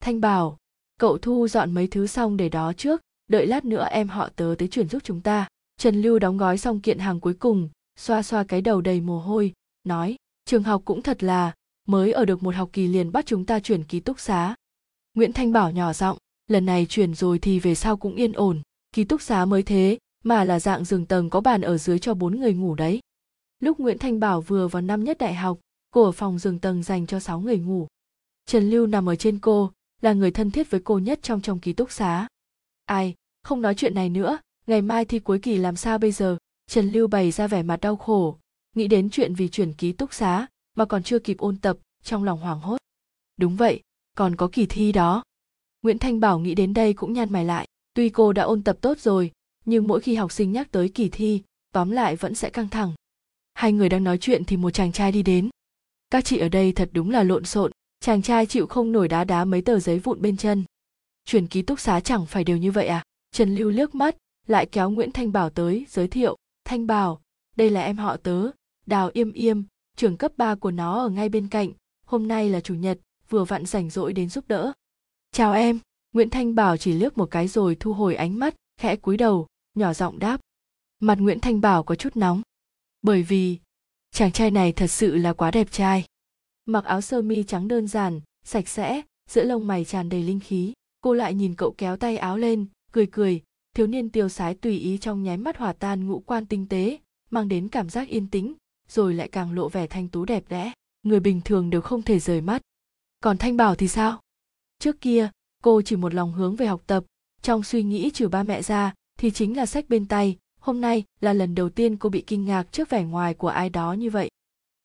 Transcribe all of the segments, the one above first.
thanh bảo, cậu thu dọn mấy thứ xong để đó trước, đợi lát nữa em họ tớ tới chuyển giúp chúng ta. Trần lưu đóng gói xong kiện hàng cuối cùng, xoa xoa cái đầu đầy mồ hôi, nói, trường học cũng thật là mới ở được một học kỳ liền bắt chúng ta chuyển ký túc xá. Nguyễn thanh bảo nhỏ giọng, lần này chuyển rồi thì về sau cũng yên ổn, ký túc xá mới thế, mà là dạng giường tầng có bàn ở dưới cho bốn người ngủ đấy. Lúc nguyễn thanh bảo vừa vào năm nhất đại học, cô ở phòng giường tầng dành cho sáu người ngủ. Trần lưu nằm ở trên cô là người thân thiết với cô nhất trong trong ký túc xá. Ai, không nói chuyện này nữa, ngày mai thi cuối kỳ làm sao bây giờ? Trần lưu bày ra vẻ mặt đau khổ, nghĩ đến chuyện vì chuyển ký túc xá mà còn chưa kịp ôn tập, trong lòng hoảng hốt. Đúng vậy, còn có kỳ thi đó. Nguyễn thanh bảo nghĩ đến đây cũng nhăn mày lại, tuy cô đã ôn tập tốt rồi, nhưng mỗi khi học sinh nhắc tới kỳ thi, tóm lại vẫn sẽ căng thẳng. Hai người đang nói chuyện thì một chàng trai đi đến. Các chị ở đây thật đúng là lộn xộn chàng trai chịu không nổi đá đá mấy tờ giấy vụn bên chân. Chuyển ký túc xá chẳng phải đều như vậy à? Trần lưu liếc mắt, lại kéo nguyễn thanh bảo tới, giới thiệu, thanh bảo, đây là em họ tớ, đào yêm yêm, trường cấp 3 của nó ở ngay bên cạnh, hôm nay là chủ nhật, vừa vặn rảnh rỗi đến giúp đỡ. Chào em. Nguyễn thanh bảo chỉ liếc một cái rồi thu hồi ánh mắt, khẽ cúi đầu, nhỏ giọng đáp. Mặt nguyễn thanh bảo có chút nóng. Bởi vì, chàng trai này thật sự là quá đẹp trai mặc áo sơ mi trắng đơn giản, sạch sẽ, giữa lông mày tràn đầy linh khí. Cô lại nhìn cậu kéo tay áo lên, cười cười, thiếu niên tiêu sái tùy ý trong nháy mắt hòa tan ngũ quan tinh tế, mang đến cảm giác yên tĩnh, rồi lại càng lộ vẻ thanh tú đẹp đẽ. Người bình thường đều không thể rời mắt. Còn thanh bảo thì sao? Trước kia, cô chỉ một lòng hướng về học tập. Trong suy nghĩ trừ ba mẹ ra, thì chính là sách bên tay. Hôm nay là lần đầu tiên cô bị kinh ngạc trước vẻ ngoài của ai đó như vậy.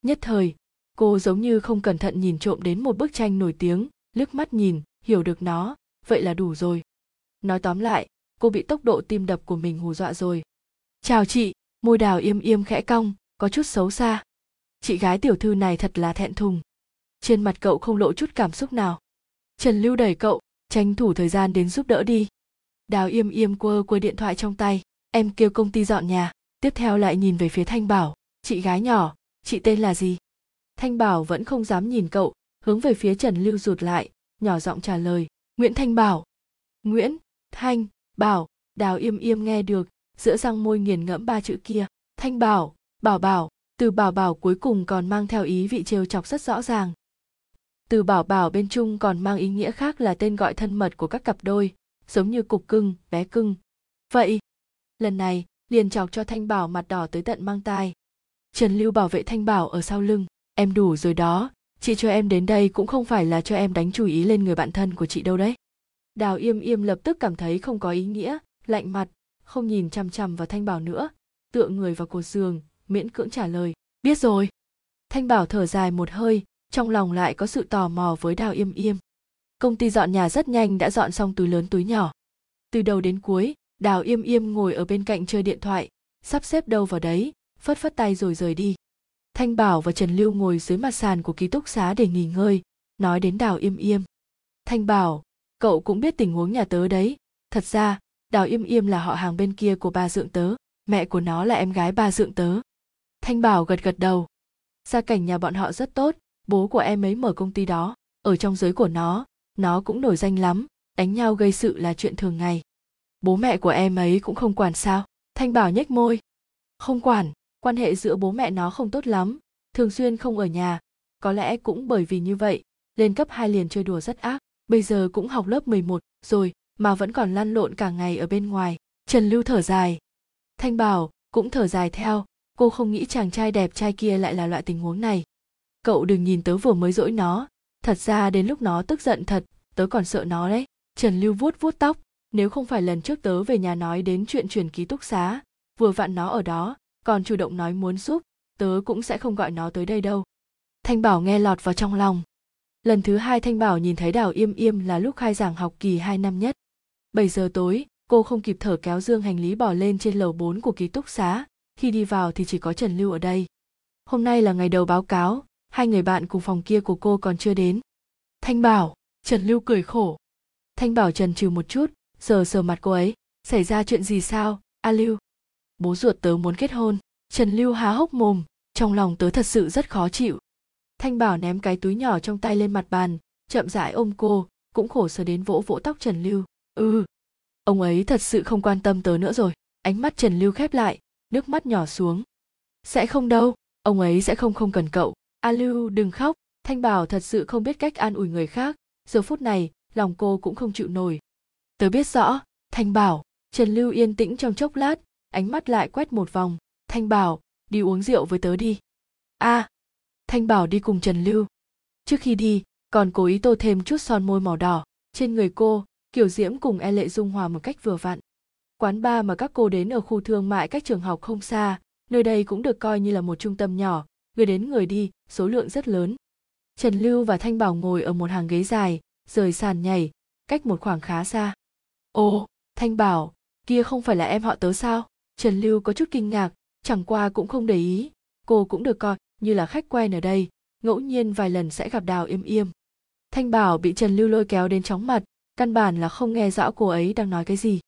Nhất thời cô giống như không cẩn thận nhìn trộm đến một bức tranh nổi tiếng, liếc mắt nhìn, hiểu được nó. Vậy là đủ rồi. Nói tóm lại, cô bị tốc độ tim đập của mình hù dọa rồi. Chào chị, môi đào im im khẽ cong, có chút xấu xa. Chị gái tiểu thư này thật là thẹn thùng. Trên mặt cậu không lộ chút cảm xúc nào. Trần lưu đẩy cậu, tranh thủ thời gian đến giúp đỡ đi. Đào im im quơ quơ điện thoại trong tay. Em kêu công ty dọn nhà. Tiếp theo lại nhìn về phía thanh bảo. Chị gái nhỏ, chị tên là gì? Thanh bảo vẫn không dám nhìn cậu, hướng về phía trần lưu rụt lại, nhỏ giọng trả lời, nguyễn thanh bảo. Nguyễn, thanh, bảo. Đào im im nghe được, giữa răng môi nghiền ngẫm ba chữ kia, thanh bảo bảo bảo. Từ bảo bảo cuối cùng còn mang theo ý vị trêu chọc rất rõ ràng. Từ bảo bảo bên chung còn mang ý nghĩa khác là tên gọi thân mật của các cặp đôi, giống như cục cưng, bé cưng. Vậy, lần này, liền chọc cho thanh bảo mặt đỏ tới tận mang tai. Trần lưu bảo vệ thanh bảo ở sau lưng em đủ rồi đó. Chị cho em đến đây cũng không phải là cho em đánh chú ý lên người bạn thân của chị đâu đấy. Đào im im lập tức cảm thấy không có ý nghĩa, lạnh mặt, không nhìn chằm chằm vào thanh bảo nữa, tựa người vào cột giường, miễn cưỡng trả lời. Biết rồi. Thanh bảo thở dài một hơi, trong lòng lại có sự tò mò với đào im im công ty dọn nhà rất nhanh đã dọn xong túi lớn túi nhỏ. Từ đầu đến cuối, đào im im ngồi ở bên cạnh chơi điện thoại, sắp xếp đâu vào đấy, phất phất tay rồi rời đi thanh bảo và trần lưu ngồi dưới mặt sàn của ký túc xá để nghỉ ngơi, nói đến đào im im thanh bảo, cậu cũng biết tình huống nhà tớ đấy. Thật ra, đào im im là họ hàng bên kia của ba dượng tớ, mẹ của nó là em gái ba dượng tớ. Thanh bảo gật gật đầu. Gia cảnh nhà bọn họ rất tốt, bố của em ấy mở công ty đó, ở trong giới của nó nó cũng nổi danh lắm, đánh nhau gây sự là chuyện thường ngày. Bố mẹ của em ấy cũng không quản sao. Thanh bảo nhếch môi. Không quản quan hệ giữa bố mẹ nó không tốt lắm, thường xuyên không ở nhà. Có lẽ cũng bởi vì như vậy, lên cấp 2 liền chơi đùa rất ác. Bây giờ cũng học lớp 11 rồi, mà vẫn còn lăn lộn cả ngày ở bên ngoài. Trần lưu thở dài. Thanh bảo cũng thở dài theo. Cô không nghĩ chàng trai đẹp trai kia lại là loại tình huống này. Cậu đừng nhìn tớ vừa mới dỗi nó. Thật ra đến lúc nó tức giận thật, tớ còn sợ nó đấy. Trần lưu vuốt vuốt tóc. Nếu không phải lần trước tớ về nhà nói đến chuyện chuyển ký túc xá, vừa vặn nó ở đó còn chủ động nói muốn giúp, tớ cũng sẽ không gọi nó tới đây đâu. Thanh bảo nghe lọt vào trong lòng. Lần thứ hai thanh bảo nhìn thấy đào im im là lúc khai giảng học kỳ hai năm nhất. 7 giờ tối, cô không kịp thở kéo dương hành lý bỏ lên trên lầu 4 của ký túc xá. Khi đi vào thì chỉ có trần lưu ở đây. Hôm nay là ngày đầu báo cáo, hai người bạn cùng phòng kia của cô còn chưa đến. Thanh bảo, trần lưu cười khổ. Thanh bảo trần trừ một chút, sờ sờ mặt cô ấy. Xảy ra chuyện gì sao, a lưu? Bố ruột tớ muốn kết hôn. Trần lưu há hốc mồm, trong lòng tớ thật sự rất khó chịu. Thanh bảo ném cái túi nhỏ trong tay lên mặt bàn, chậm rãi ôm cô, cũng khổ sở đến vỗ vỗ tóc trần lưu. Ừ ông ấy thật sự không quan tâm tớ nữa rồi. Ánh mắt trần lưu khép lại, nước mắt nhỏ xuống. Sẽ không đâu, ông ấy sẽ không không cần cậu. A lưu, đừng khóc. Thanh bảo thật sự không biết cách an ủi người khác. Giờ phút này, lòng cô cũng không chịu nổi. Tớ biết rõ, thanh bảo, trần lưu yên tĩnh trong chốc lát ánh mắt lại quét một vòng. Thanh bảo đi uống rượu với tớ đi. A. À, thanh bảo đi cùng trần lưu. Trước khi đi còn cố ý tô thêm chút son môi màu đỏ. Trên người cô kiểu diễm cùng e lệ dung hòa một cách vừa vặn. Quán bar mà các cô đến ở khu thương mại cách trường học không xa nơi đây cũng được coi như là một trung tâm nhỏ. Người đến người đi số lượng rất lớn. Trần lưu và thanh bảo ngồi ở một hàng ghế dài rời sàn nhảy cách một khoảng khá xa. Ồ thanh bảo kia không phải là em họ tớ sao? Trần lưu có chút kinh ngạc, chẳng qua cũng không để ý. Cô cũng được coi như là khách quen ở đây, ngẫu nhiên vài lần sẽ gặp đào im im thanh bảo bị trần lưu lôi kéo đến chóng mặt, căn bản là không nghe rõ cô ấy đang nói cái gì.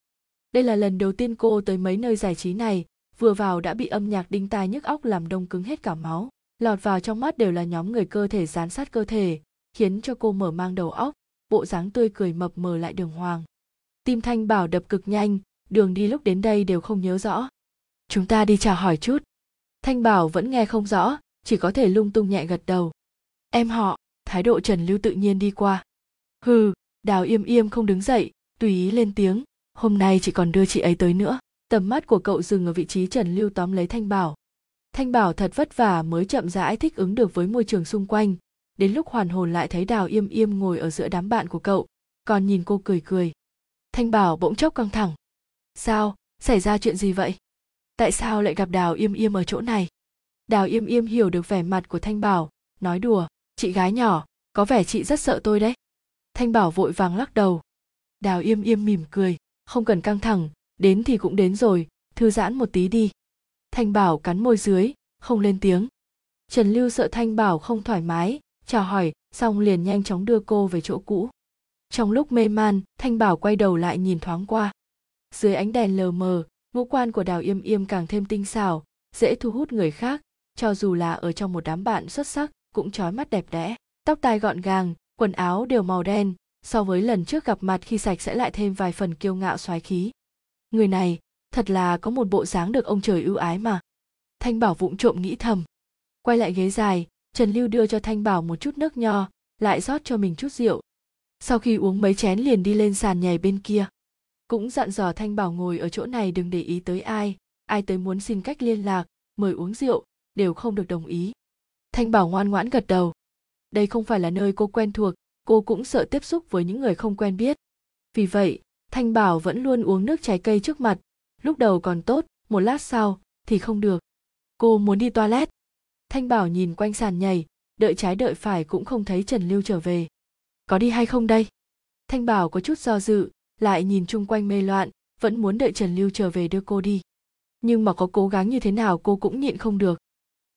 Đây là lần đầu tiên cô tới mấy nơi giải trí này, vừa vào đã bị âm nhạc đinh tai nhức óc làm đông cứng hết cả máu, lọt vào trong mắt đều là nhóm người cơ thể dán sát cơ thể, khiến cho cô mở mang đầu óc, bộ dáng tươi cười mập mờ lại đường hoàng. Tim thanh bảo đập cực nhanh đường đi lúc đến đây đều không nhớ rõ. Chúng ta đi chào hỏi chút. Thanh bảo vẫn nghe không rõ, chỉ có thể lung tung nhẹ gật đầu. Em họ, thái độ trần lưu tự nhiên đi qua. Hừ, đào im im không đứng dậy, tùy ý lên tiếng. Hôm nay chỉ còn đưa chị ấy tới nữa. Tầm mắt của cậu dừng ở vị trí trần lưu tóm lấy thanh bảo. Thanh bảo thật vất vả mới chậm rãi thích ứng được với môi trường xung quanh. Đến lúc hoàn hồn lại thấy đào im im ngồi ở giữa đám bạn của cậu, còn nhìn cô cười cười. Thanh bảo bỗng chốc căng thẳng sao? Xảy ra chuyện gì vậy? Tại sao lại gặp đào im im ở chỗ này? Đào im im hiểu được vẻ mặt của thanh bảo, nói đùa, chị gái nhỏ, có vẻ chị rất sợ tôi đấy. Thanh bảo vội vàng lắc đầu. Đào im im mỉm cười, không cần căng thẳng, đến thì cũng đến rồi, thư giãn một tí đi. Thanh bảo cắn môi dưới, không lên tiếng. Trần lưu sợ thanh bảo không thoải mái, chào hỏi, xong liền nhanh chóng đưa cô về chỗ cũ. Trong lúc mê man, thanh bảo quay đầu lại nhìn thoáng qua dưới ánh đèn lờ mờ, ngũ quan của đào yêm yêm càng thêm tinh xảo, dễ thu hút người khác, cho dù là ở trong một đám bạn xuất sắc cũng trói mắt đẹp đẽ. Tóc tai gọn gàng, quần áo đều màu đen, so với lần trước gặp mặt khi sạch sẽ lại thêm vài phần kiêu ngạo xoái khí. Người này, thật là có một bộ dáng được ông trời ưu ái mà. Thanh bảo vụng trộm nghĩ thầm. Quay lại ghế dài, trần lưu đưa cho thanh bảo một chút nước nho, lại rót cho mình chút rượu. Sau khi uống mấy chén liền đi lên sàn nhảy bên kia cũng dặn dò thanh bảo ngồi ở chỗ này đừng để ý tới ai. Ai tới muốn xin cách liên lạc, mời uống rượu, đều không được đồng ý. Thanh bảo ngoan ngoãn gật đầu. Đây không phải là nơi cô quen thuộc, cô cũng sợ tiếp xúc với những người không quen biết. Vì vậy, thanh bảo vẫn luôn uống nước trái cây trước mặt. Lúc đầu còn tốt, một lát sau thì không được. Cô muốn đi toilet. Thanh bảo nhìn quanh sàn nhảy, đợi trái đợi phải cũng không thấy trần lưu trở về. Có đi hay không đây? Thanh bảo có chút do dự lại nhìn chung quanh mê loạn, vẫn muốn đợi trần lưu trở về đưa cô đi. Nhưng mà có cố gắng như thế nào cô cũng nhịn không được.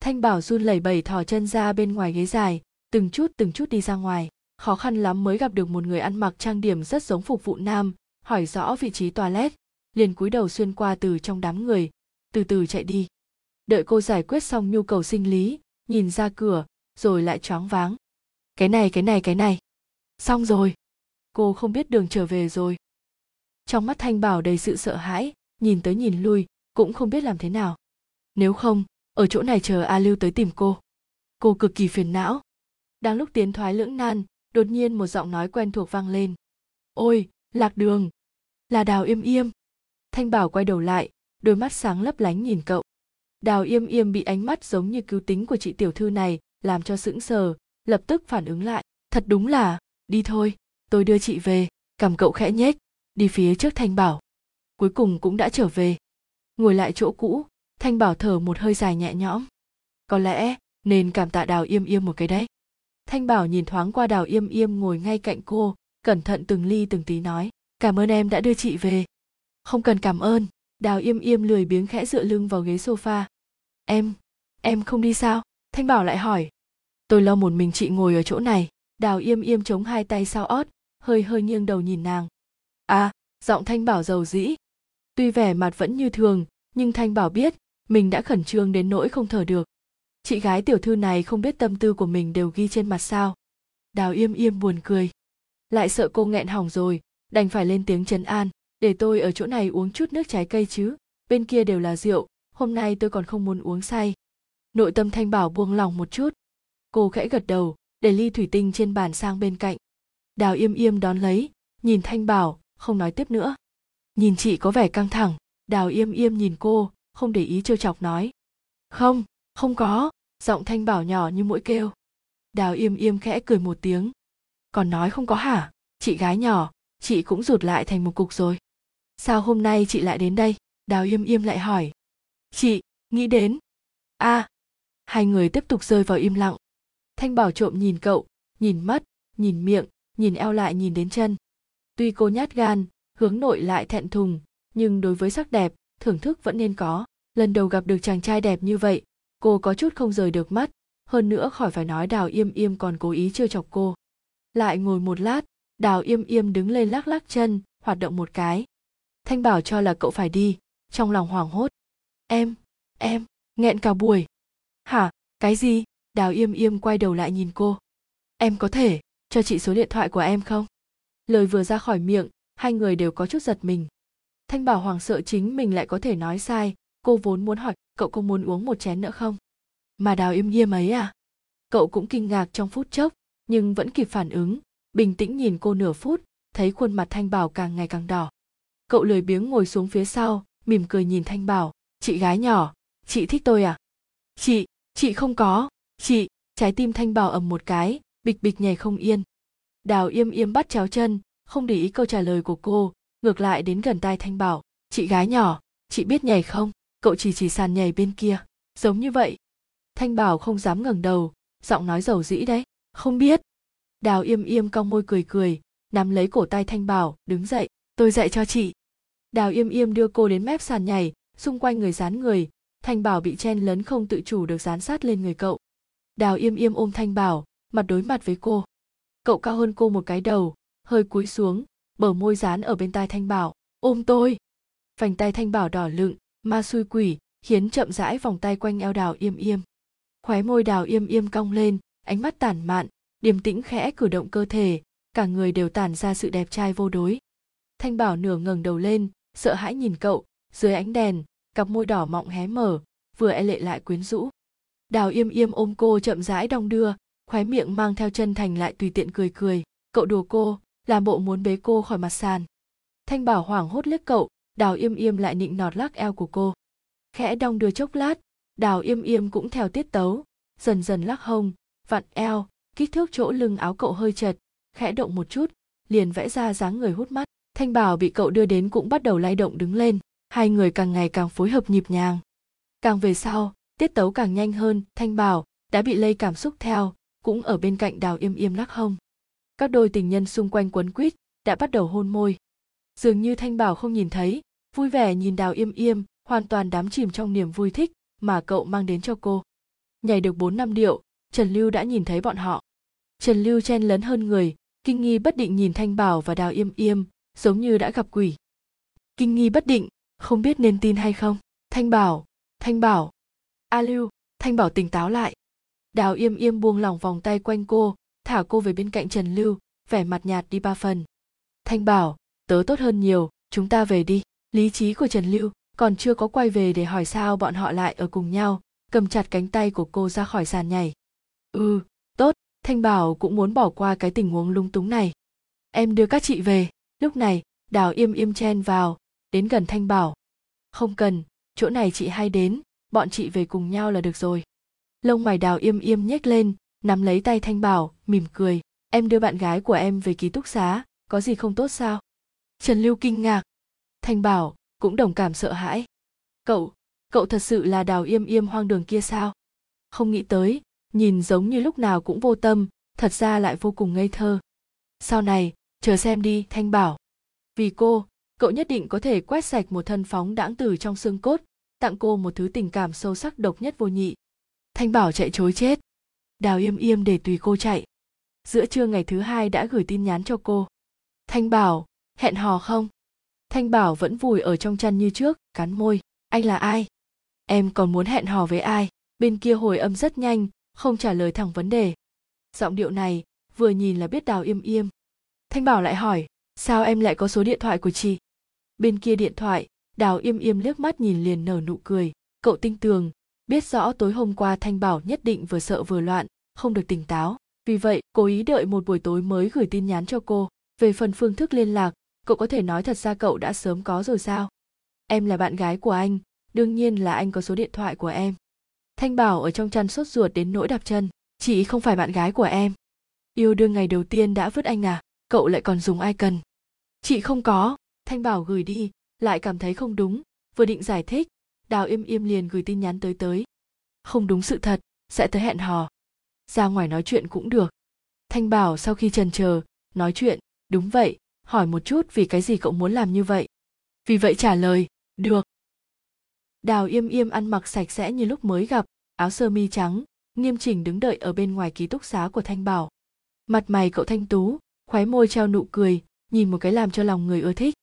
Thanh bảo run lẩy bẩy thò chân ra bên ngoài ghế dài, từng chút từng chút đi ra ngoài. Khó khăn lắm mới gặp được một người ăn mặc trang điểm rất giống phục vụ nam, hỏi rõ vị trí toilet, liền cúi đầu xuyên qua từ trong đám người, từ từ chạy đi. Đợi cô giải quyết xong nhu cầu sinh lý, nhìn ra cửa, rồi lại choáng váng. Cái này cái này cái này. Xong rồi. Cô không biết đường trở về rồi trong mắt thanh bảo đầy sự sợ hãi, nhìn tới nhìn lui, cũng không biết làm thế nào. Nếu không, ở chỗ này chờ a lưu tới tìm cô. Cô cực kỳ phiền não. Đang lúc tiến thoái lưỡng nan, đột nhiên một giọng nói quen thuộc vang lên. Ôi, lạc đường! Là đào im im thanh bảo quay đầu lại, đôi mắt sáng lấp lánh nhìn cậu. Đào im im bị ánh mắt giống như cứu tính của chị tiểu thư này, làm cho sững sờ, lập tức phản ứng lại. Thật đúng là, đi thôi, tôi đưa chị về, cầm cậu khẽ nhếch đi phía trước thanh bảo. Cuối cùng cũng đã trở về. Ngồi lại chỗ cũ, thanh bảo thở một hơi dài nhẹ nhõm. Có lẽ nên cảm tạ đào yêm yêm một cái đấy. Thanh bảo nhìn thoáng qua đào yêm yêm ngồi ngay cạnh cô, cẩn thận từng ly từng tí nói, cảm ơn em đã đưa chị về. Không cần cảm ơn. Đào yêm yêm lười biếng khẽ dựa lưng vào ghế sofa. Em em không đi sao? Thanh bảo lại hỏi. Tôi lo một mình chị ngồi ở chỗ này. Đào yêm yêm chống hai tay sau ót, hơi hơi nghiêng đầu nhìn nàng à giọng thanh bảo giàu dĩ. Tuy vẻ mặt vẫn như thường, nhưng thanh bảo biết, mình đã khẩn trương đến nỗi không thở được. Chị gái tiểu thư này không biết tâm tư của mình đều ghi trên mặt sao. Đào im im buồn cười. Lại sợ cô nghẹn hỏng rồi, đành phải lên tiếng trấn an. Để tôi ở chỗ này uống chút nước trái cây chứ, bên kia đều là rượu, hôm nay tôi còn không muốn uống say. Nội tâm thanh bảo buông lòng một chút. Cô khẽ gật đầu, để ly thủy tinh trên bàn sang bên cạnh. Đào im im đón lấy, nhìn thanh bảo không nói tiếp nữa. Nhìn chị có vẻ căng thẳng đào im im nhìn cô không để ý trêu chọc nói. Không không có giọng thanh bảo nhỏ như mũi kêu. Đào im im khẽ cười một tiếng. Còn nói không có hả? Chị gái nhỏ chị cũng rụt lại thành một cục rồi. Sao hôm nay chị lại đến đây? Đào im im lại hỏi. Chị nghĩ đến. A. À, hai người tiếp tục rơi vào im lặng. Thanh bảo trộm nhìn cậu nhìn mắt nhìn miệng nhìn eo lại nhìn đến chân tuy cô nhát gan, hướng nội lại thẹn thùng, nhưng đối với sắc đẹp, thưởng thức vẫn nên có. Lần đầu gặp được chàng trai đẹp như vậy, cô có chút không rời được mắt, hơn nữa khỏi phải nói đào im im còn cố ý chưa chọc cô. Lại ngồi một lát, đào im im đứng lên lắc lắc chân, hoạt động một cái. Thanh bảo cho là cậu phải đi, trong lòng hoảng hốt. Em em, nghẹn cả buổi. Hả, cái gì? Đào im im quay đầu lại nhìn cô. Em có thể, cho chị số điện thoại của em không? Lời vừa ra khỏi miệng, hai người đều có chút giật mình. Thanh bảo hoàng sợ chính mình lại có thể nói sai, cô vốn muốn hỏi, cậu có muốn uống một chén nữa không? Mà đào im nghiêm ấy à? Cậu cũng kinh ngạc trong phút chốc, nhưng vẫn kịp phản ứng, bình tĩnh nhìn cô nửa phút, thấy khuôn mặt thanh bảo càng ngày càng đỏ. Cậu lười biếng ngồi xuống phía sau, mỉm cười nhìn thanh bảo, chị gái nhỏ, chị thích tôi à? Chị chị không có, chị. Trái tim thanh bảo ầm một cái, bịch bịch nhảy không yên đào im im bắt chéo chân, không để ý câu trả lời của cô, ngược lại đến gần tai thanh bảo. Chị gái nhỏ, chị biết nhảy không? Cậu chỉ chỉ sàn nhảy bên kia. Giống như vậy. Thanh bảo không dám ngẩng đầu, giọng nói dầu dĩ đấy. Không biết. Đào im im cong môi cười cười, nắm lấy cổ tay thanh bảo, đứng dậy. Tôi dạy cho chị. Đào im im đưa cô đến mép sàn nhảy, xung quanh người dán người. Thanh bảo bị chen lấn không tự chủ được dán sát lên người cậu. Đào im im ôm thanh bảo, mặt đối mặt với cô cậu cao hơn cô một cái đầu, hơi cúi xuống, bờ môi dán ở bên tai thanh bảo, ôm tôi. Vành tay thanh bảo đỏ lựng, ma xui quỷ, khiến chậm rãi vòng tay quanh eo đào im im khóe môi đào im im cong lên, ánh mắt tản mạn, điềm tĩnh khẽ cử động cơ thể, cả người đều tản ra sự đẹp trai vô đối. Thanh bảo nửa ngẩng đầu lên, sợ hãi nhìn cậu, dưới ánh đèn, cặp môi đỏ mọng hé mở, vừa e lệ lại quyến rũ. Đào im im ôm cô chậm rãi đong đưa khóe miệng mang theo chân thành lại tùy tiện cười cười. Cậu đùa cô làm bộ muốn bế cô khỏi mặt sàn. Thanh bảo hoảng hốt liếc cậu, đào im im lại nịnh nọt lắc eo của cô. Khẽ đong đưa chốc lát, đào im im cũng theo tiết tấu, dần dần lắc hông, vặn eo, kích thước chỗ lưng áo cậu hơi chật, khẽ động một chút, liền vẽ ra dáng người hút mắt. Thanh bảo bị cậu đưa đến cũng bắt đầu lay động đứng lên, hai người càng ngày càng phối hợp nhịp nhàng. Càng về sau, tiết tấu càng nhanh hơn, thanh bảo đã bị lây cảm xúc theo cũng ở bên cạnh đào im im lắc hông. Các đôi tình nhân xung quanh quấn quýt đã bắt đầu hôn môi. Dường như thanh bảo không nhìn thấy, vui vẻ nhìn đào im im hoàn toàn đắm chìm trong niềm vui thích mà cậu mang đến cho cô. Nhảy được bốn năm điệu, trần lưu đã nhìn thấy bọn họ. Trần lưu chen lấn hơn người, kinh nghi bất định nhìn thanh bảo và đào im im giống như đã gặp quỷ. Kinh nghi bất định, không biết nên tin hay không? Thanh bảo thanh bảo a lưu thanh bảo tỉnh táo lại đào Yêm Yêm buông lỏng vòng tay quanh cô, thả cô về bên cạnh trần lưu, vẻ mặt nhạt đi ba phần. Thanh bảo, tớ tốt hơn nhiều, chúng ta về đi. Lý trí của trần lưu còn chưa có quay về để hỏi sao bọn họ lại ở cùng nhau, cầm chặt cánh tay của cô ra khỏi sàn nhảy. Ừ tốt, thanh bảo cũng muốn bỏ qua cái tình huống lung túng này. Em đưa các chị về. Lúc này, đào im im chen vào, đến gần thanh bảo. Không cần, chỗ này chị hay đến, bọn chị về cùng nhau là được rồi lông mày đào im im nhếch lên, nắm lấy tay thanh bảo, mỉm cười. Em đưa bạn gái của em về ký túc xá, có gì không tốt sao? Trần lưu kinh ngạc. Thanh bảo, cũng đồng cảm sợ hãi. Cậu cậu thật sự là đào im im hoang đường kia sao? Không nghĩ tới, nhìn giống như lúc nào cũng vô tâm, thật ra lại vô cùng ngây thơ. Sau này, chờ xem đi, thanh bảo. Vì cô, cậu nhất định có thể quét sạch một thân phóng đãng từ trong xương cốt, tặng cô một thứ tình cảm sâu sắc độc nhất vô nhị thanh bảo chạy chối chết. Đào im im để tùy cô chạy. Giữa trưa ngày thứ hai đã gửi tin nhắn cho cô. Thanh bảo, hẹn hò không? Thanh bảo vẫn vùi ở trong chăn như trước, cắn môi. Anh là ai? Em còn muốn hẹn hò với ai? Bên kia hồi âm rất nhanh, không trả lời thẳng vấn đề. Giọng điệu này, vừa nhìn là biết đào im im thanh bảo lại hỏi, sao em lại có số điện thoại của chị? Bên kia điện thoại, đào im im liếc mắt nhìn liền nở nụ cười. Cậu tinh tường biết rõ tối hôm qua thanh bảo nhất định vừa sợ vừa loạn, không được tỉnh táo. Vì vậy, cố ý đợi một buổi tối mới gửi tin nhắn cho cô. Về phần phương thức liên lạc, cậu có thể nói thật ra cậu đã sớm có rồi sao? Em là bạn gái của anh, đương nhiên là anh có số điện thoại của em. Thanh bảo ở trong chăn sốt ruột đến nỗi đạp chân. Chị không phải bạn gái của em. Yêu đương ngày đầu tiên đã vứt anh à? Cậu lại còn dùng ai cần? Chị không có. Thanh bảo gửi đi, lại cảm thấy không đúng. Vừa định giải thích đào im im liền gửi tin nhắn tới tới. Không đúng sự thật, sẽ tới hẹn hò. Ra ngoài nói chuyện cũng được. Thanh bảo sau khi trần chờ nói chuyện, đúng vậy, hỏi một chút vì cái gì cậu muốn làm như vậy? Vì vậy trả lời, được. Đào im im ăn mặc sạch sẽ như lúc mới gặp, áo sơ mi trắng, nghiêm chỉnh đứng đợi ở bên ngoài ký túc xá của thanh bảo. Mặt mày cậu thanh tú, khóe môi treo nụ cười, nhìn một cái làm cho lòng người ưa thích.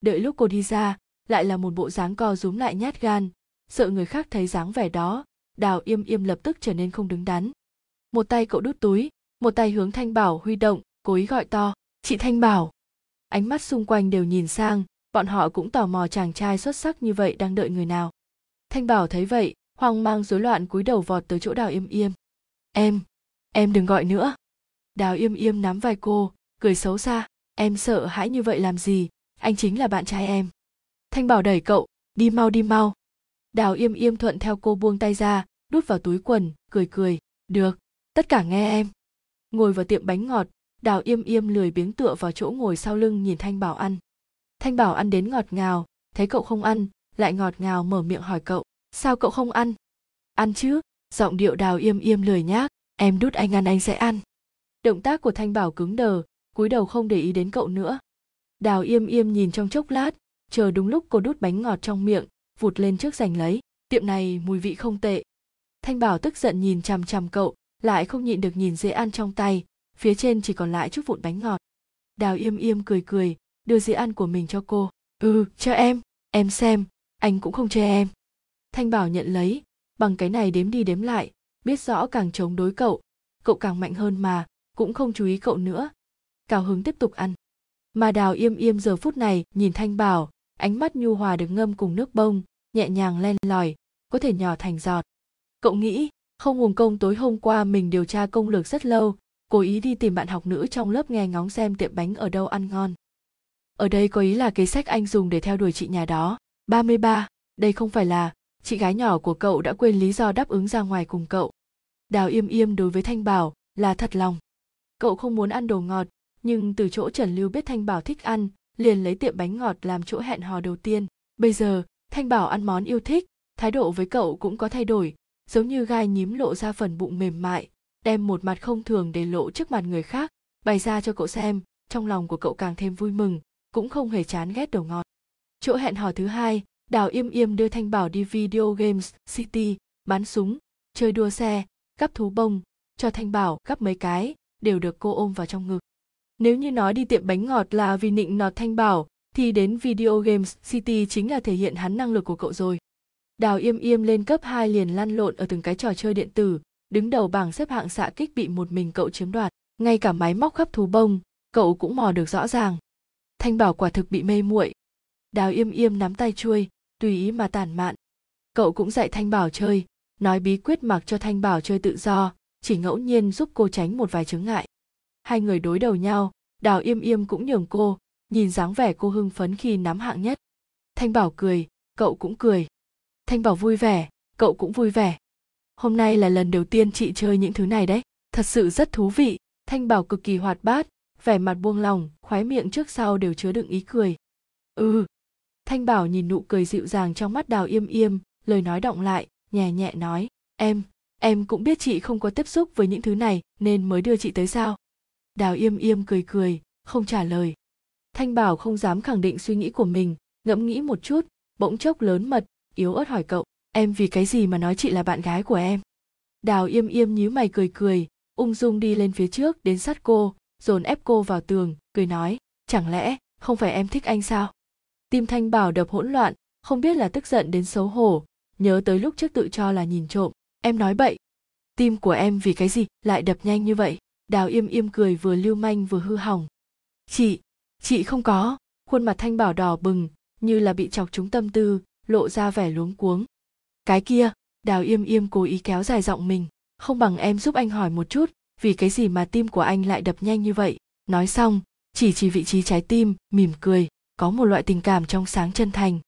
Đợi lúc cô đi ra lại là một bộ dáng co rúm lại nhát gan. Sợ người khác thấy dáng vẻ đó, đào im im lập tức trở nên không đứng đắn. Một tay cậu đút túi, một tay hướng thanh bảo huy động, cố ý gọi to, chị thanh bảo. Ánh mắt xung quanh đều nhìn sang, bọn họ cũng tò mò chàng trai xuất sắc như vậy đang đợi người nào. Thanh bảo thấy vậy, hoang mang rối loạn cúi đầu vọt tới chỗ đào im im em em đừng gọi nữa. Đào im im nắm vai cô, cười xấu xa, em sợ hãi như vậy làm gì? Anh chính là bạn trai em thanh bảo đẩy cậu, đi mau đi mau. Đào im im thuận theo cô buông tay ra, đút vào túi quần, cười cười, được, tất cả nghe em. Ngồi vào tiệm bánh ngọt, đào im im lười biếng tựa vào chỗ ngồi sau lưng nhìn thanh bảo ăn. Thanh bảo ăn đến ngọt ngào, thấy cậu không ăn, lại ngọt ngào mở miệng hỏi cậu, sao cậu không ăn? Ăn chứ, giọng điệu đào im im lười nhác, em đút anh ăn, anh sẽ ăn. Động tác của thanh bảo cứng đờ, cúi đầu không để ý đến cậu nữa. Đào im im nhìn trong chốc lát chờ đúng lúc cô đút bánh ngọt trong miệng, vụt lên trước giành lấy. Tiệm này mùi vị không tệ. Thanh bảo tức giận nhìn chằm chằm cậu, lại không nhịn được nhìn dễ ăn trong tay. Phía trên chỉ còn lại chút vụn bánh ngọt. Đào im im cười cười, đưa dĩa ăn của mình cho cô. Ừ cho em em xem, anh cũng không chê em. Thanh bảo nhận lấy, bằng cái này đếm đi đếm lại, biết rõ càng chống đối cậu cậu càng mạnh hơn mà, cũng không chú ý cậu nữa. Cao hứng tiếp tục ăn. Mà đào im im giờ phút này nhìn thanh bảo ánh mắt nhu hòa được ngâm cùng nước bông nhẹ nhàng len lỏi có thể nhỏ thành giọt. Cậu nghĩ không nguồn công tối hôm qua mình điều tra công lược rất lâu cố ý đi tìm bạn học nữ trong lớp nghe ngóng xem tiệm bánh ở đâu ăn ngon. Ở đây có ý là kế sách anh dùng để theo đuổi chị nhà đó. 33, đây không phải là chị gái nhỏ của cậu đã quên lý do đáp ứng ra ngoài cùng cậu. Đào im im đối với thanh bảo là thật lòng. Cậu không muốn ăn đồ ngọt nhưng từ chỗ trần lưu biết thanh bảo thích ăn liền lấy tiệm bánh ngọt làm chỗ hẹn hò đầu tiên. Bây giờ, thanh bảo ăn món yêu thích, thái độ với cậu cũng có thay đổi, giống như gai nhím lộ ra phần bụng mềm mại, đem một mặt không thường để lộ trước mặt người khác. Bày ra cho cậu xem, trong lòng của cậu càng thêm vui mừng, cũng không hề chán ghét đồ ngọt chỗ hẹn hò thứ hai, đào im im đưa thanh bảo đi video games city, bắn súng, chơi đua xe, cắp thú bông, cho thanh bảo cắp mấy cái, đều được cô ôm vào trong ngực nếu như nói đi tiệm bánh ngọt là vì nịnh nọt thanh bảo, thì đến video games city chính là thể hiện hắn năng lực của cậu rồi. Đào im im lên cấp 2 liền lăn lộn ở từng cái trò chơi điện tử, đứng đầu bảng xếp hạng xạ kích bị một mình cậu chiếm đoạt. Ngay cả máy móc khắp thú bông, cậu cũng mò được rõ ràng. Thanh bảo quả thực bị mê muội. Đào im im nắm tay chuôi, tùy ý mà tản mạn. Cậu cũng dạy thanh bảo chơi, nói bí quyết mặc cho thanh bảo chơi tự do, chỉ ngẫu nhiên giúp cô tránh một vài chướng ngại hai người đối đầu nhau, đào im im cũng nhường cô, nhìn dáng vẻ cô hưng phấn khi nắm hạng nhất. Thanh bảo cười, cậu cũng cười. Thanh bảo vui vẻ, cậu cũng vui vẻ. Hôm nay là lần đầu tiên chị chơi những thứ này đấy, thật sự rất thú vị. Thanh bảo cực kỳ hoạt bát, vẻ mặt buông lòng khoái miệng trước sau đều chứa đựng ý cười. Ừ. Thanh bảo nhìn nụ cười dịu dàng trong mắt đào im im lời nói động lại, nhẹ nhẹ nói, em em cũng biết chị không có tiếp xúc với những thứ này, nên mới đưa chị tới sao? Đào im im cười cười, không trả lời. Thanh bảo không dám khẳng định suy nghĩ của mình, ngẫm nghĩ một chút, bỗng chốc lớn mật, yếu ớt hỏi cậu, em vì cái gì mà nói chị là bạn gái của em? Đào im im nhíu mày cười cười, ung dung đi lên phía trước đến sát cô, dồn ép cô vào tường, cười nói, chẳng lẽ không phải em thích anh sao? Tim thanh bảo đập hỗn loạn, không biết là tức giận đến xấu hổ, nhớ tới lúc trước tự cho là nhìn trộm, em nói bậy. Tim của em vì cái gì lại đập nhanh như vậy? Đào im im cười vừa lưu manh vừa hư hỏng. Chị chị không có. Khuôn mặt thanh bảo đỏ bừng, như là bị chọc trúng tâm tư, lộ ra vẻ luống cuống. Cái kia, đào yêm yêm cố ý kéo dài giọng mình, không bằng em giúp anh hỏi một chút, vì cái gì mà tim của anh lại đập nhanh như vậy. Nói xong, chỉ chỉ vị trí trái tim, mỉm cười, có một loại tình cảm trong sáng chân thành.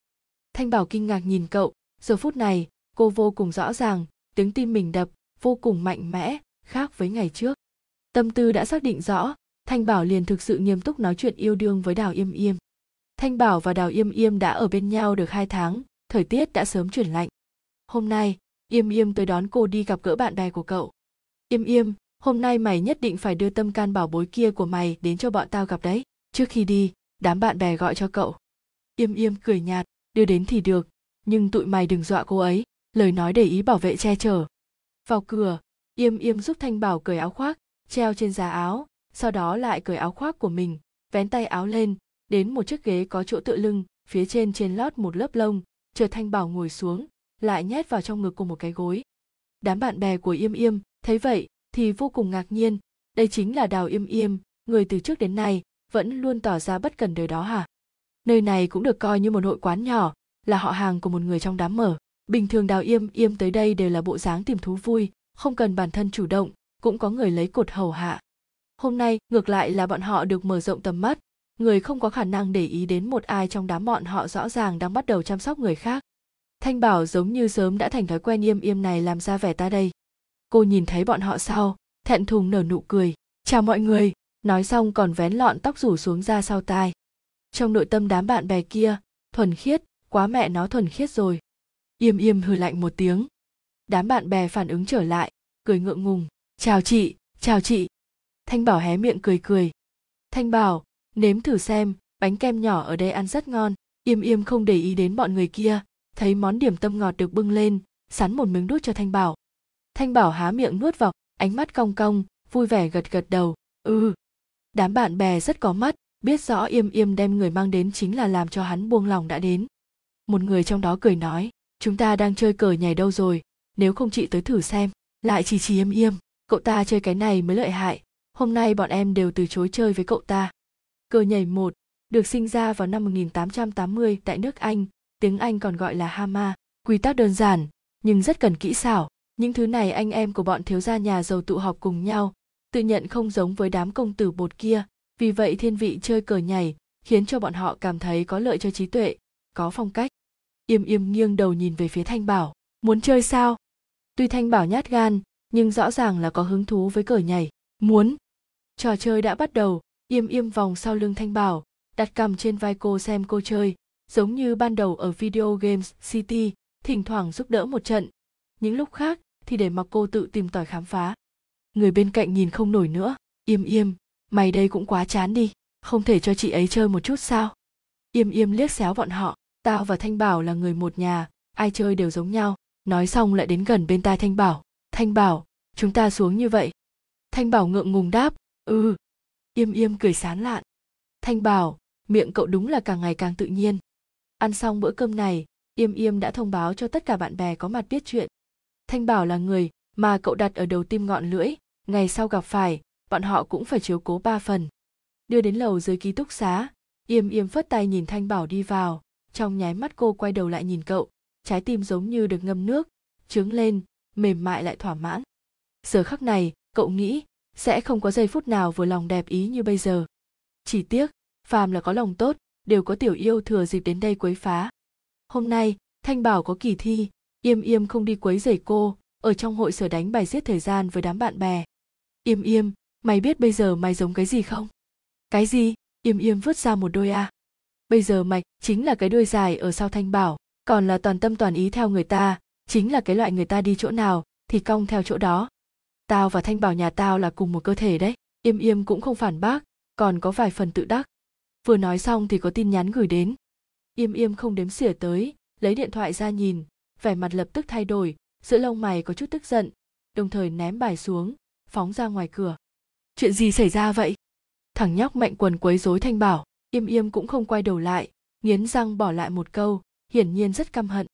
Thanh bảo kinh ngạc nhìn cậu, giờ phút này, cô vô cùng rõ ràng, tiếng tim mình đập vô cùng mạnh mẽ, khác với ngày trước tâm tư đã xác định rõ, thanh bảo liền thực sự nghiêm túc nói chuyện yêu đương với đào yêm yêm. Thanh bảo và đào yêm yêm đã ở bên nhau được hai tháng, thời tiết đã sớm chuyển lạnh. Hôm nay, yêm yêm tới đón cô đi gặp gỡ bạn bè của cậu. Yêm yêm, hôm nay mày nhất định phải đưa tâm can bảo bối kia của mày đến cho bọn tao gặp đấy. Trước khi đi, đám bạn bè gọi cho cậu. Yêm yêm cười nhạt, đưa đến thì được, nhưng tụi mày đừng dọa cô ấy, lời nói để ý bảo vệ che chở. Vào cửa, yêm yêm giúp thanh bảo cởi áo khoác treo trên giá áo, sau đó lại cởi áo khoác của mình, vén tay áo lên, đến một chiếc ghế có chỗ tựa lưng, phía trên trên lót một lớp lông chờ thanh bảo ngồi xuống, lại nhét vào trong ngực của một cái gối. Đám bạn bè của yêm yêm, thấy vậy, thì vô cùng ngạc nhiên, đây chính là đào yêm yêm, người từ trước đến nay, vẫn luôn tỏ ra bất cần đời đó hả? Nơi này cũng được coi như một hội quán nhỏ, là họ hàng của một người trong đám mở. Bình thường đào yêm yêm tới đây đều là bộ dáng tìm thú vui, không cần bản thân chủ động cũng có người lấy cột hầu hạ. Hôm nay, ngược lại là bọn họ được mở rộng tầm mắt. Người không có khả năng để ý đến một ai trong đám bọn họ rõ ràng đang bắt đầu chăm sóc người khác. Thanh bảo giống như sớm đã thành thói quen im im này làm ra vẻ ta đây. Cô nhìn thấy bọn họ sau, thẹn thùng nở nụ cười. Chào mọi người. Nói xong còn vén lọn tóc rủ xuống ra sau tai. Trong nội tâm đám bạn bè kia, thuần khiết, quá mẹ nó thuần khiết rồi. Im im hừ lạnh một tiếng. Đám bạn bè phản ứng trở lại, cười ngượng ngùng chào chị chào chị. Thanh bảo hé miệng cười cười. Thanh bảo, nếm thử xem, bánh kem nhỏ ở đây ăn rất ngon. Im im không để ý đến bọn người kia, thấy món điểm tâm ngọt được bưng lên, sắn một miếng đút cho thanh bảo. Thanh bảo há miệng nuốt vào, ánh mắt cong cong, vui vẻ gật gật đầu. Ừ. Đám bạn bè rất có mắt, biết rõ im im đem người mang đến chính là làm cho hắn buông lòng đã đến. Một người trong đó cười nói, chúng ta đang chơi cờ nhảy đâu rồi, nếu không chị tới thử xem. Lại chỉ chỉ im im cậu ta chơi cái này mới lợi hại hôm nay bọn em đều từ chối chơi với cậu ta cờ nhảy một được sinh ra vào năm 1880 tại nước Anh, tiếng Anh còn gọi là Hama. Quy tắc đơn giản, nhưng rất cần kỹ xảo. Những thứ này anh em của bọn thiếu gia nhà giàu tụ họp cùng nhau, tự nhận không giống với đám công tử bột kia, vì vậy thiên vị chơi cờ nhảy khiến cho bọn họ cảm thấy có lợi cho trí tuệ, có phong cách. Yêm yêm nghiêng đầu nhìn về phía Thanh Bảo, muốn chơi sao? Tuy Thanh Bảo nhát gan, nhưng rõ ràng là có hứng thú với cờ nhảy. Muốn. Trò chơi đã bắt đầu, yêm yêm vòng sau lưng Thanh Bảo, đặt cầm trên vai cô xem cô chơi, giống như ban đầu ở Video Games City, thỉnh thoảng giúp đỡ một trận. Những lúc khác thì để mặc cô tự tìm tòi khám phá. Người bên cạnh nhìn không nổi nữa, im im, mày đây cũng quá chán đi, không thể cho chị ấy chơi một chút sao? Im im liếc xéo bọn họ, tao và Thanh Bảo là người một nhà, ai chơi đều giống nhau. Nói xong lại đến gần bên tai Thanh Bảo, Thanh Bảo, chúng ta xuống như vậy. Thanh Bảo ngượng ngùng đáp, ừ. Im im cười sán lạn. Thanh Bảo, miệng cậu đúng là càng ngày càng tự nhiên ăn xong bữa cơm này yêm yêm đã thông báo cho tất cả bạn bè có mặt biết chuyện thanh bảo là người mà cậu đặt ở đầu tim ngọn lưỡi ngày sau gặp phải bọn họ cũng phải chiếu cố ba phần đưa đến lầu dưới ký túc xá yêm yêm phất tay nhìn thanh bảo đi vào trong nháy mắt cô quay đầu lại nhìn cậu trái tim giống như được ngâm nước trướng lên mềm mại lại thỏa mãn. Giờ khắc này, cậu nghĩ sẽ không có giây phút nào vừa lòng đẹp ý như bây giờ. Chỉ tiếc, phàm là có lòng tốt, đều có tiểu yêu thừa dịp đến đây quấy phá. Hôm nay, thanh bảo có kỳ thi, yêm yêm không đi quấy rầy cô, ở trong hội sở đánh bài giết thời gian với đám bạn bè. Yêm yêm, mày biết bây giờ mày giống cái gì không? Cái gì? Yêm yêm vứt ra một đôi a. Bây giờ mày chính là cái đuôi dài ở sau thanh bảo, còn là toàn tâm toàn ý theo người ta chính là cái loại người ta đi chỗ nào thì cong theo chỗ đó. Tao và thanh bảo nhà tao là cùng một cơ thể đấy im im cũng không phản bác, còn có vài phần tự đắc. Vừa nói xong thì có tin nhắn gửi đến. Im im không đếm xỉa tới, lấy điện thoại ra nhìn, vẻ mặt lập tức thay đổi, giữa lông mày có chút tức giận, đồng thời ném bài xuống, phóng ra ngoài cửa. Chuyện gì xảy ra vậy? Thằng nhóc mạnh quần quấy rối thanh bảo im im cũng không quay đầu lại, nghiến răng bỏ lại một câu, hiển nhiên rất căm hận.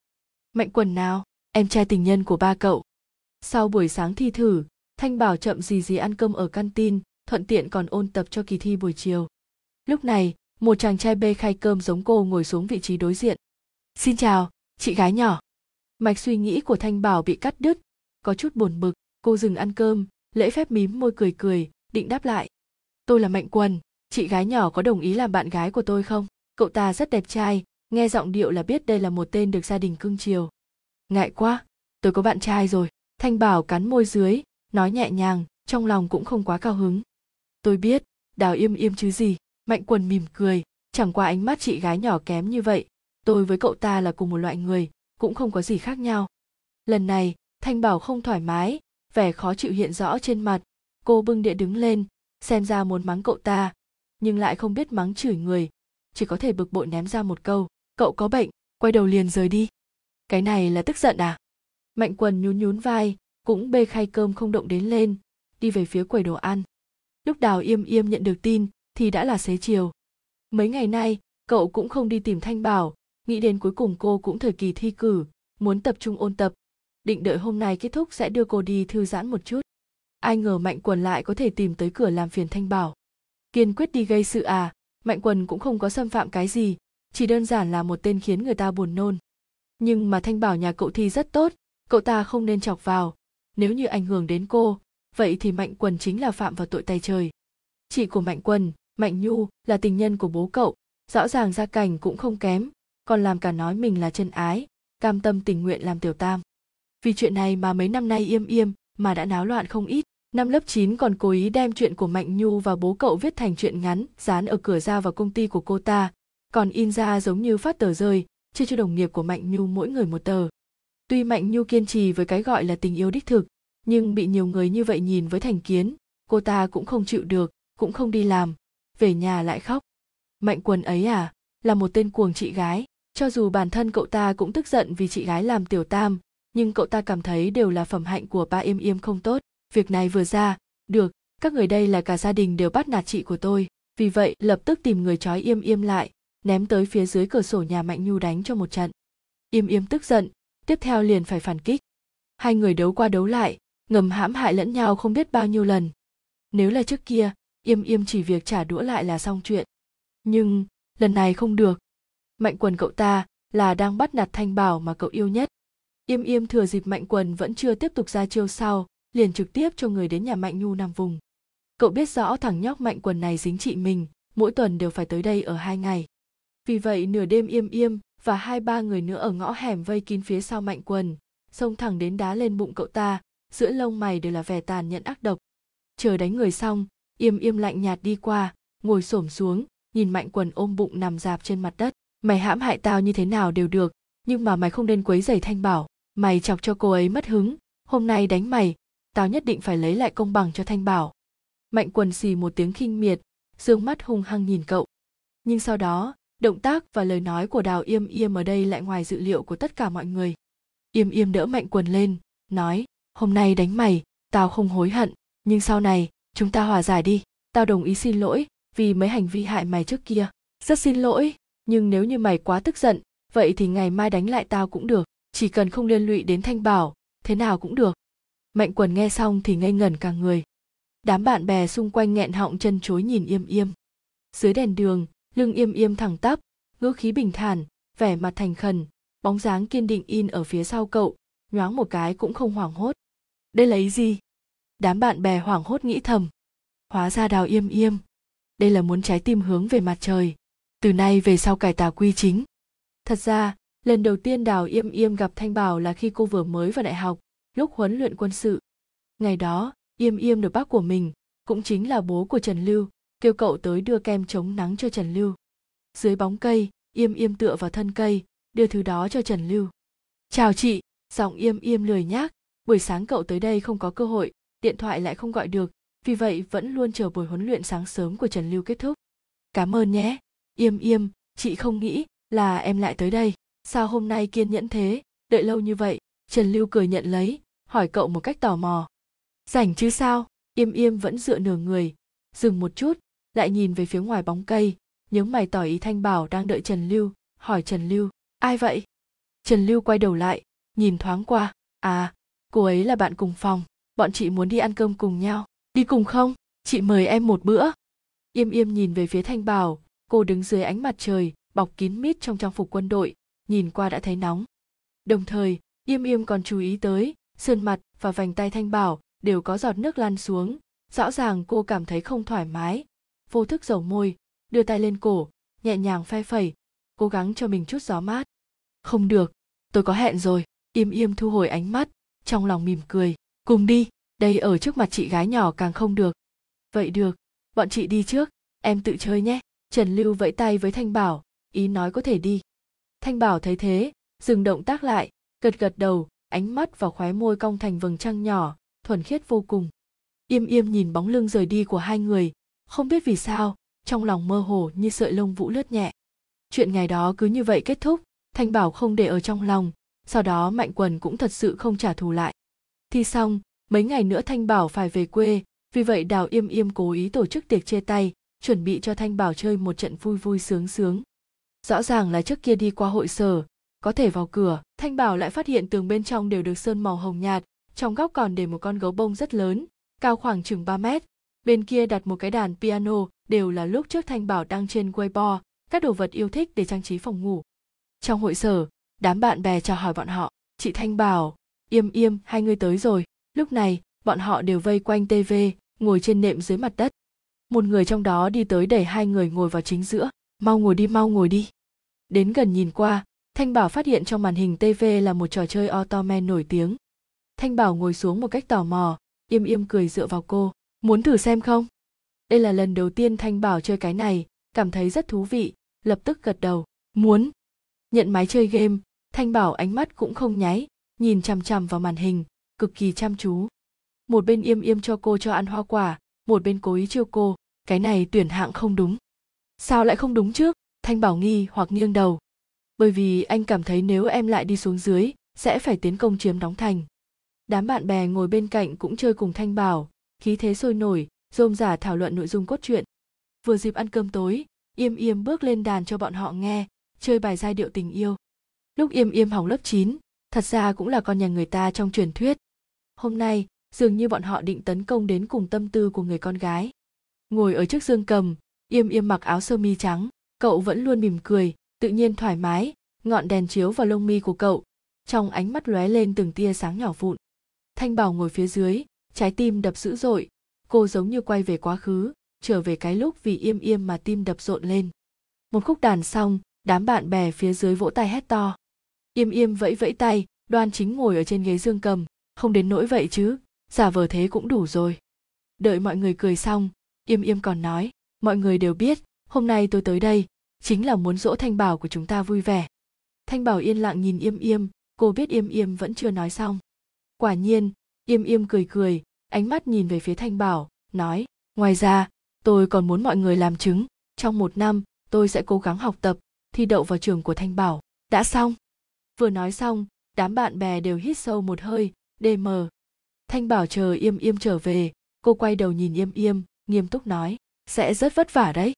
Mạnh quần nào? Em trai tình nhân của ba cậu. Sau buổi sáng thi thử, thanh bảo chậm gì gì ăn cơm ở căn tin thuận tiện còn ôn tập cho kỳ thi buổi chiều. Lúc này, một chàng trai bê khay cơm giống cô ngồi xuống vị trí đối diện. Xin chào, chị gái nhỏ. Mạch suy nghĩ của thanh bảo bị cắt đứt, có chút buồn bực, cô dừng ăn cơm, lễ phép mím môi cười cười, định đáp lại. Tôi là mạnh quần, chị gái nhỏ có đồng ý làm bạn gái của tôi không? Cậu ta rất đẹp trai, nghe giọng điệu là biết đây là một tên được gia đình cưng chiều ngại quá, tôi có bạn trai rồi. Thanh bảo cắn môi dưới, nói nhẹ nhàng, trong lòng cũng không quá cao hứng. Tôi biết, đào im im chứ gì, mạnh quần mỉm cười, chẳng qua ánh mắt chị gái nhỏ kém như vậy. Tôi với cậu ta là cùng một loại người, cũng không có gì khác nhau. Lần này, thanh bảo không thoải mái, vẻ khó chịu hiện rõ trên mặt. Cô bưng đĩa đứng lên, xem ra muốn mắng cậu ta, nhưng lại không biết mắng chửi người. Chỉ có thể bực bội ném ra một câu, cậu có bệnh, quay đầu liền rời đi cái này là tức giận à? Mạnh quần nhún nhún vai, cũng bê khay cơm không động đến lên, đi về phía quầy đồ ăn. Lúc đào im im nhận được tin, thì đã là xế chiều. Mấy ngày nay, cậu cũng không đi tìm thanh bảo, nghĩ đến cuối cùng cô cũng thời kỳ thi cử, muốn tập trung ôn tập. Định đợi hôm nay kết thúc sẽ đưa cô đi thư giãn một chút. Ai ngờ mạnh quần lại có thể tìm tới cửa làm phiền thanh bảo. Kiên quyết đi gây sự à? Mạnh quần cũng không có xâm phạm cái gì, chỉ đơn giản là một tên khiến người ta buồn nôn nhưng mà thanh bảo nhà cậu thi rất tốt cậu ta không nên chọc vào. Nếu như ảnh hưởng đến cô vậy thì mạnh quần chính là phạm vào tội tay trời. Chị của mạnh quần mạnh nhu là tình nhân của bố cậu rõ ràng gia cảnh cũng không kém còn làm cả nói mình là chân ái cam tâm tình nguyện làm tiểu tam. Vì chuyện này mà mấy năm nay im im mà đã náo loạn không ít. Năm lớp 9 còn cố ý đem chuyện của Mạnh Nhu và bố cậu viết thành chuyện ngắn, dán ở cửa ra vào công ty của cô ta, còn in ra giống như phát tờ rơi, chia cho đồng nghiệp của Mạnh Nhu mỗi người một tờ. Tuy Mạnh Nhu kiên trì với cái gọi là tình yêu đích thực, nhưng bị nhiều người như vậy nhìn với thành kiến, cô ta cũng không chịu được, cũng không đi làm, về nhà lại khóc. Mạnh quần ấy à, là một tên cuồng chị gái, cho dù bản thân cậu ta cũng tức giận vì chị gái làm tiểu tam, nhưng cậu ta cảm thấy đều là phẩm hạnh của ba im im không tốt. Việc này vừa ra, được, các người đây là cả gia đình đều bắt nạt chị của tôi, vì vậy lập tức tìm người trói im im lại, ném tới phía dưới cửa sổ nhà Mạnh Nhu đánh cho một trận. Im im tức giận, tiếp theo liền phải phản kích. Hai người đấu qua đấu lại, ngầm hãm hại lẫn nhau không biết bao nhiêu lần. Nếu là trước kia, im im chỉ việc trả đũa lại là xong chuyện. Nhưng, lần này không được. Mạnh quần cậu ta là đang bắt nạt thanh bảo mà cậu yêu nhất. Im im thừa dịp mạnh quần vẫn chưa tiếp tục ra chiêu sau, liền trực tiếp cho người đến nhà mạnh nhu nằm vùng. Cậu biết rõ thằng nhóc mạnh quần này dính chị mình, mỗi tuần đều phải tới đây ở hai ngày. Vì vậy nửa đêm im im và hai ba người nữa ở ngõ hẻm vây kín phía sau mạnh quần, xông thẳng đến đá lên bụng cậu ta, giữa lông mày đều là vẻ tàn nhẫn ác độc. Chờ đánh người xong, im im lạnh nhạt đi qua, ngồi xổm xuống, nhìn mạnh quần ôm bụng nằm dạp trên mặt đất. Mày hãm hại tao như thế nào đều được, nhưng mà mày không nên quấy giày thanh bảo, mày chọc cho cô ấy mất hứng, hôm nay đánh mày, tao nhất định phải lấy lại công bằng cho thanh bảo. Mạnh quần xì một tiếng khinh miệt, dương mắt hung hăng nhìn cậu. Nhưng sau đó, động tác và lời nói của đào yêm yêm ở đây lại ngoài dự liệu của tất cả mọi người. Yêm yêm đỡ mạnh quần lên, nói, hôm nay đánh mày, tao không hối hận, nhưng sau này, chúng ta hòa giải đi. Tao đồng ý xin lỗi vì mấy hành vi hại mày trước kia. Rất xin lỗi, nhưng nếu như mày quá tức giận, vậy thì ngày mai đánh lại tao cũng được. Chỉ cần không liên lụy đến thanh bảo, thế nào cũng được. Mạnh quần nghe xong thì ngây ngẩn cả người. Đám bạn bè xung quanh nghẹn họng chân chối nhìn yêm yêm. Dưới đèn đường lưng im im thẳng tắp, ngữ khí bình thản, vẻ mặt thành khẩn, bóng dáng kiên định in ở phía sau cậu, nhoáng một cái cũng không hoảng hốt. Đây là ý gì? Đám bạn bè hoảng hốt nghĩ thầm. Hóa ra đào im im. Đây là muốn trái tim hướng về mặt trời. Từ nay về sau cải tà quy chính. Thật ra, lần đầu tiên đào im im gặp thanh bảo là khi cô vừa mới vào đại học, lúc huấn luyện quân sự. Ngày đó, im im được bác của mình, cũng chính là bố của trần lưu kêu cậu tới đưa kem chống nắng cho Trần Lưu. Dưới bóng cây, Yêm Yêm tựa vào thân cây, đưa thứ đó cho Trần Lưu. Chào chị, giọng Yêm Yêm lười nhác, buổi sáng cậu tới đây không có cơ hội, điện thoại lại không gọi được, vì vậy vẫn luôn chờ buổi huấn luyện sáng sớm của Trần Lưu kết thúc. Cảm ơn nhé, Yêm Yêm, chị không nghĩ là em lại tới đây, sao hôm nay kiên nhẫn thế, đợi lâu như vậy, Trần Lưu cười nhận lấy, hỏi cậu một cách tò mò. Rảnh chứ sao, Yêm Yêm vẫn dựa nửa người, dừng một chút, lại nhìn về phía ngoài bóng cây những mày tỏ ý thanh bảo đang đợi trần lưu hỏi trần lưu ai vậy trần lưu quay đầu lại nhìn thoáng qua à cô ấy là bạn cùng phòng bọn chị muốn đi ăn cơm cùng nhau đi cùng không chị mời em một bữa Yêm Yêm nhìn về phía Thanh Bảo, cô đứng dưới ánh mặt trời, bọc kín mít trong trang phục quân đội, nhìn qua đã thấy nóng. Đồng thời, Yêm Yêm còn chú ý tới, sườn mặt và vành tay Thanh Bảo đều có giọt nước lan xuống, rõ ràng cô cảm thấy không thoải mái. Vô thức dầu môi, đưa tay lên cổ, nhẹ nhàng phe phẩy, cố gắng cho mình chút gió mát. Không được, tôi có hẹn rồi, im im thu hồi ánh mắt, trong lòng mỉm cười, cùng đi, đây ở trước mặt chị gái nhỏ càng không được. Vậy được, bọn chị đi trước, em tự chơi nhé. Trần Lưu vẫy tay với Thanh Bảo, ý nói có thể đi. Thanh Bảo thấy thế, dừng động tác lại, gật gật đầu, ánh mắt và khóe môi cong thành vầng trăng nhỏ, thuần khiết vô cùng. im im nhìn bóng lưng rời đi của hai người, không biết vì sao, trong lòng mơ hồ như sợi lông vũ lướt nhẹ. Chuyện ngày đó cứ như vậy kết thúc, Thanh Bảo không để ở trong lòng, sau đó Mạnh Quần cũng thật sự không trả thù lại. Thi xong, mấy ngày nữa Thanh Bảo phải về quê, vì vậy Đào Yêm Yêm cố ý tổ chức tiệc chia tay, chuẩn bị cho Thanh Bảo chơi một trận vui vui sướng sướng. Rõ ràng là trước kia đi qua hội sở, có thể vào cửa, Thanh Bảo lại phát hiện tường bên trong đều được sơn màu hồng nhạt, trong góc còn để một con gấu bông rất lớn, cao khoảng chừng 3 mét. Bên kia đặt một cái đàn piano, đều là lúc trước Thanh Bảo đăng trên Weibo, các đồ vật yêu thích để trang trí phòng ngủ. Trong hội sở, đám bạn bè chào hỏi bọn họ, chị Thanh Bảo, Yêm Yêm, hai người tới rồi. Lúc này, bọn họ đều vây quanh TV, ngồi trên nệm dưới mặt đất. Một người trong đó đi tới đẩy hai người ngồi vào chính giữa, mau ngồi đi mau ngồi đi. Đến gần nhìn qua, Thanh Bảo phát hiện trong màn hình TV là một trò chơi Ottoman nổi tiếng. Thanh Bảo ngồi xuống một cách tò mò, im im cười dựa vào cô. Muốn thử xem không? Đây là lần đầu tiên Thanh Bảo chơi cái này, cảm thấy rất thú vị, lập tức gật đầu. Muốn. Nhận máy chơi game, Thanh Bảo ánh mắt cũng không nháy, nhìn chằm chằm vào màn hình, cực kỳ chăm chú. Một bên im im cho cô cho ăn hoa quả, một bên cố ý chiêu cô, cái này tuyển hạng không đúng. Sao lại không đúng chứ? Thanh Bảo nghi hoặc nghiêng đầu, bởi vì anh cảm thấy nếu em lại đi xuống dưới sẽ phải tiến công chiếm đóng thành đám bạn bè ngồi bên cạnh cũng chơi cùng thanh bảo khí thế sôi nổi rôm giả thảo luận nội dung cốt truyện. Vừa dịp ăn cơm tối yêm yêm bước lên đàn cho bọn họ nghe chơi bài giai điệu tình yêu. Lúc yêm yêm học lớp 9, thật ra cũng là con nhà người ta trong truyền thuyết. Hôm nay dường như bọn họ định tấn công đến cùng tâm tư của người con gái. Ngồi ở trước dương cầm yêm yêm mặc áo sơ mi trắng cậu vẫn luôn mỉm cười tự nhiên thoải mái ngọn đèn chiếu vào lông mi của cậu trong ánh mắt lóe lên từng tia sáng nhỏ vụn. Thanh bảo ngồi phía dưới trái tim đập dữ dội. Cô giống như quay về quá khứ trở về cái lúc vì im im mà tim đập rộn lên. Một khúc đàn xong đám bạn bè phía dưới vỗ tay hét to. Im im vẫy vẫy tay đoan chính ngồi ở trên ghế dương cầm. Không đến nỗi vậy chứ giả vờ thế cũng đủ rồi. Đợi mọi người cười xong im im còn nói mọi người đều biết hôm nay tôi tới đây chính là muốn dỗ thanh bảo của chúng ta vui vẻ. Thanh bảo yên lặng nhìn Im im, cô biết Im im vẫn chưa nói xong. Quả nhiên Im im cười cười ánh mắt nhìn về phía thanh bảo nói ngoài ra tôi còn muốn mọi người làm chứng. Trong một năm tôi sẽ cố gắng học tập thi đậu vào trường của thanh bảo. Đã xong. Vừa nói xong đám bạn bè đều hít sâu một hơi dm thanh bảo chờ im im trở về. Cô quay đầu nhìn im im, nghiêm túc nói sẽ rất vất vả đấy.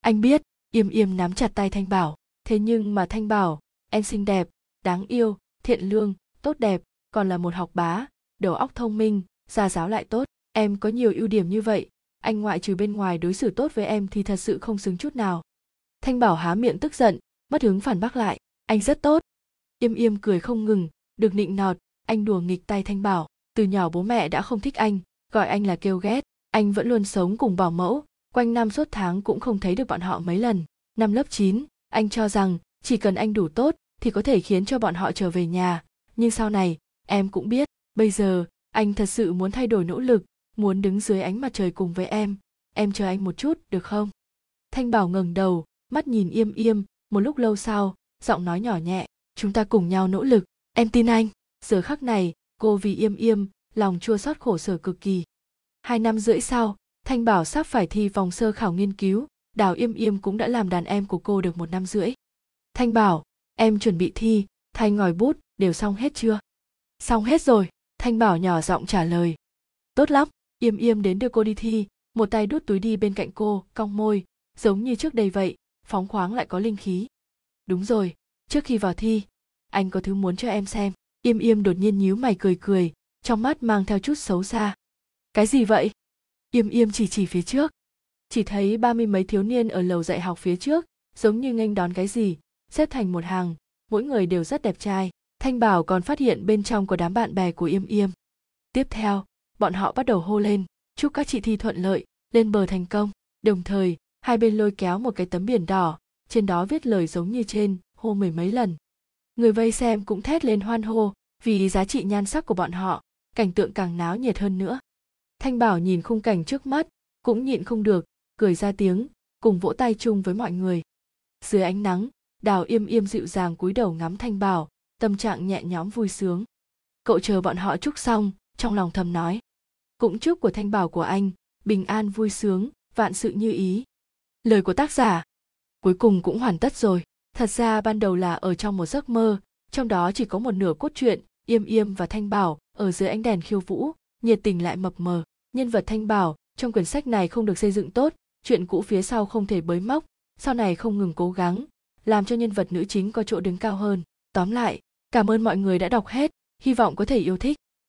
Anh biết. Im im nắm chặt tay Thanh Bảo, thế nhưng mà Thanh Bảo, em xinh đẹp, đáng yêu, thiện lương, tốt đẹp, còn là một học bá, đầu óc thông minh, gia giáo lại tốt, em có nhiều ưu điểm như vậy, anh ngoại trừ bên ngoài đối xử tốt với em thì thật sự không xứng chút nào. Thanh Bảo há miệng tức giận, mất hứng phản bác lại, anh rất tốt. im im cười không ngừng, được nịnh nọt, anh đùa nghịch tay Thanh Bảo, từ nhỏ bố mẹ đã không thích anh, gọi anh là kêu ghét, anh vẫn luôn sống cùng bảo mẫu, quanh năm suốt tháng cũng không thấy được bọn họ mấy lần. Năm lớp 9, anh cho rằng chỉ cần anh đủ tốt thì có thể khiến cho bọn họ trở về nhà. Nhưng sau này, em cũng biết, bây giờ anh thật sự muốn thay đổi nỗ lực, muốn đứng dưới ánh mặt trời cùng với em. Em chờ anh một chút, được không? Thanh Bảo ngẩng đầu, mắt nhìn im im, một lúc lâu sau, giọng nói nhỏ nhẹ, chúng ta cùng nhau nỗ lực, em tin anh. Giờ khắc này, cô vì im im, lòng chua xót khổ sở cực kỳ. Hai năm rưỡi sau, Thanh Bảo sắp phải thi vòng sơ khảo nghiên cứu, Đào Im Im cũng đã làm đàn em của cô được một năm rưỡi. Thanh Bảo, em chuẩn bị thi, thay ngòi bút, đều xong hết chưa? Xong hết rồi, Thanh Bảo nhỏ giọng trả lời. Tốt lắm, Yêm Yêm đến đưa cô đi thi, một tay đút túi đi bên cạnh cô, cong môi, giống như trước đây vậy, phóng khoáng lại có linh khí. Đúng rồi, trước khi vào thi, anh có thứ muốn cho em xem. Yêm Yêm đột nhiên nhíu mày cười cười, trong mắt mang theo chút xấu xa. Cái gì vậy? Yêm Yêm chỉ chỉ phía trước. chỉ thấy ba mươi mấy thiếu niên ở lầu dạy học phía trước giống như nghênh đón cái gì xếp thành một hàng mỗi người đều rất đẹp trai thanh bảo còn phát hiện bên trong có đám bạn bè của yêm yêm. Tiếp theo, bọn họ bắt đầu hô lên, chúc các chị thi thuận lợi, lên bờ thành công. Đồng thời, hai bên lôi kéo một cái tấm biển đỏ, trên đó viết lời giống như trên, hô mười mấy lần. Người vây xem cũng thét lên hoan hô, vì giá trị nhan sắc của bọn họ, cảnh tượng càng náo nhiệt hơn nữa. Thanh bảo nhìn khung cảnh trước mắt, cũng nhịn không được, cười ra tiếng, cùng vỗ tay chung với mọi người. Dưới ánh nắng, đào im im dịu dàng cúi đầu ngắm thanh bảo tâm trạng nhẹ nhõm vui sướng. Cậu chờ bọn họ chúc xong, trong lòng thầm nói. Cũng chúc của thanh bảo của anh, bình an vui sướng, vạn sự như ý. Lời của tác giả, cuối cùng cũng hoàn tất rồi. Thật ra ban đầu là ở trong một giấc mơ, trong đó chỉ có một nửa cốt truyện, yêm yêm và thanh bảo, ở dưới ánh đèn khiêu vũ, nhiệt tình lại mập mờ. Nhân vật thanh bảo, trong quyển sách này không được xây dựng tốt, chuyện cũ phía sau không thể bới móc, sau này không ngừng cố gắng, làm cho nhân vật nữ chính có chỗ đứng cao hơn. Tóm lại cảm ơn mọi người đã đọc hết. Hy vọng có thể yêu thích.